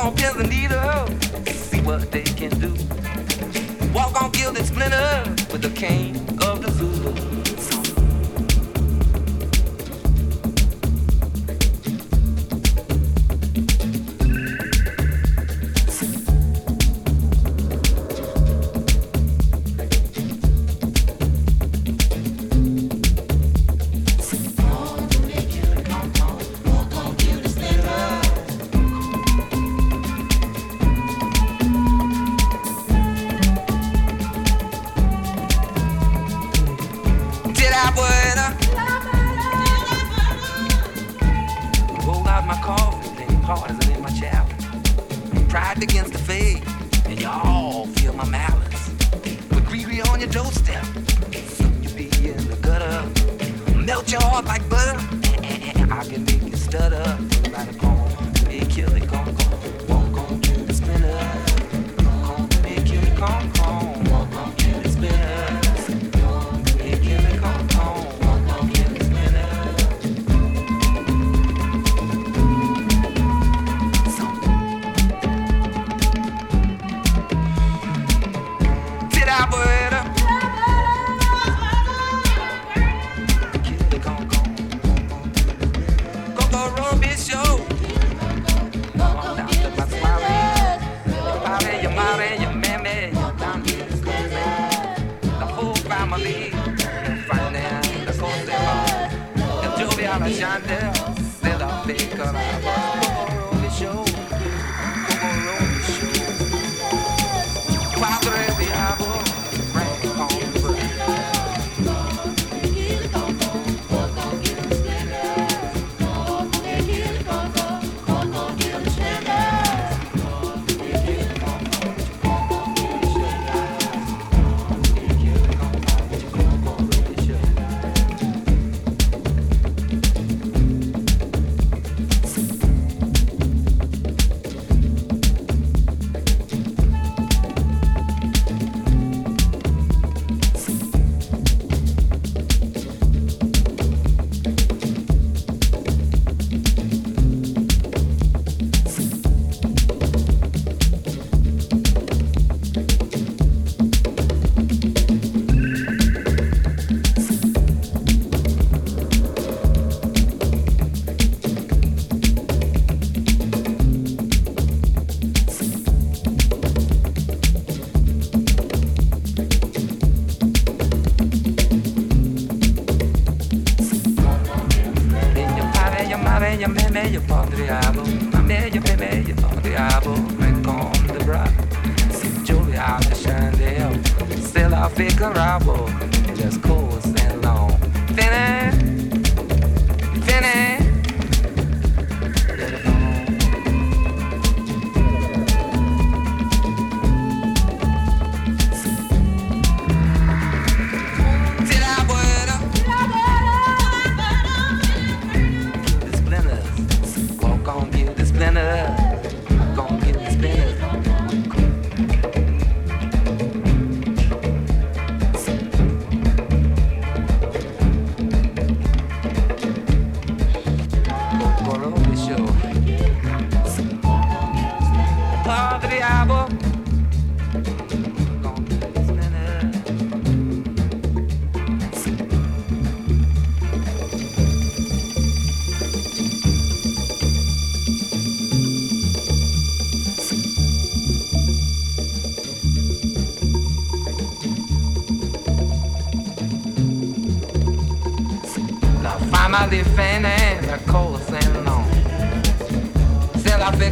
on, kill the needle. See what they can do. Walk on, kill the splinter with a cane.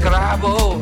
travel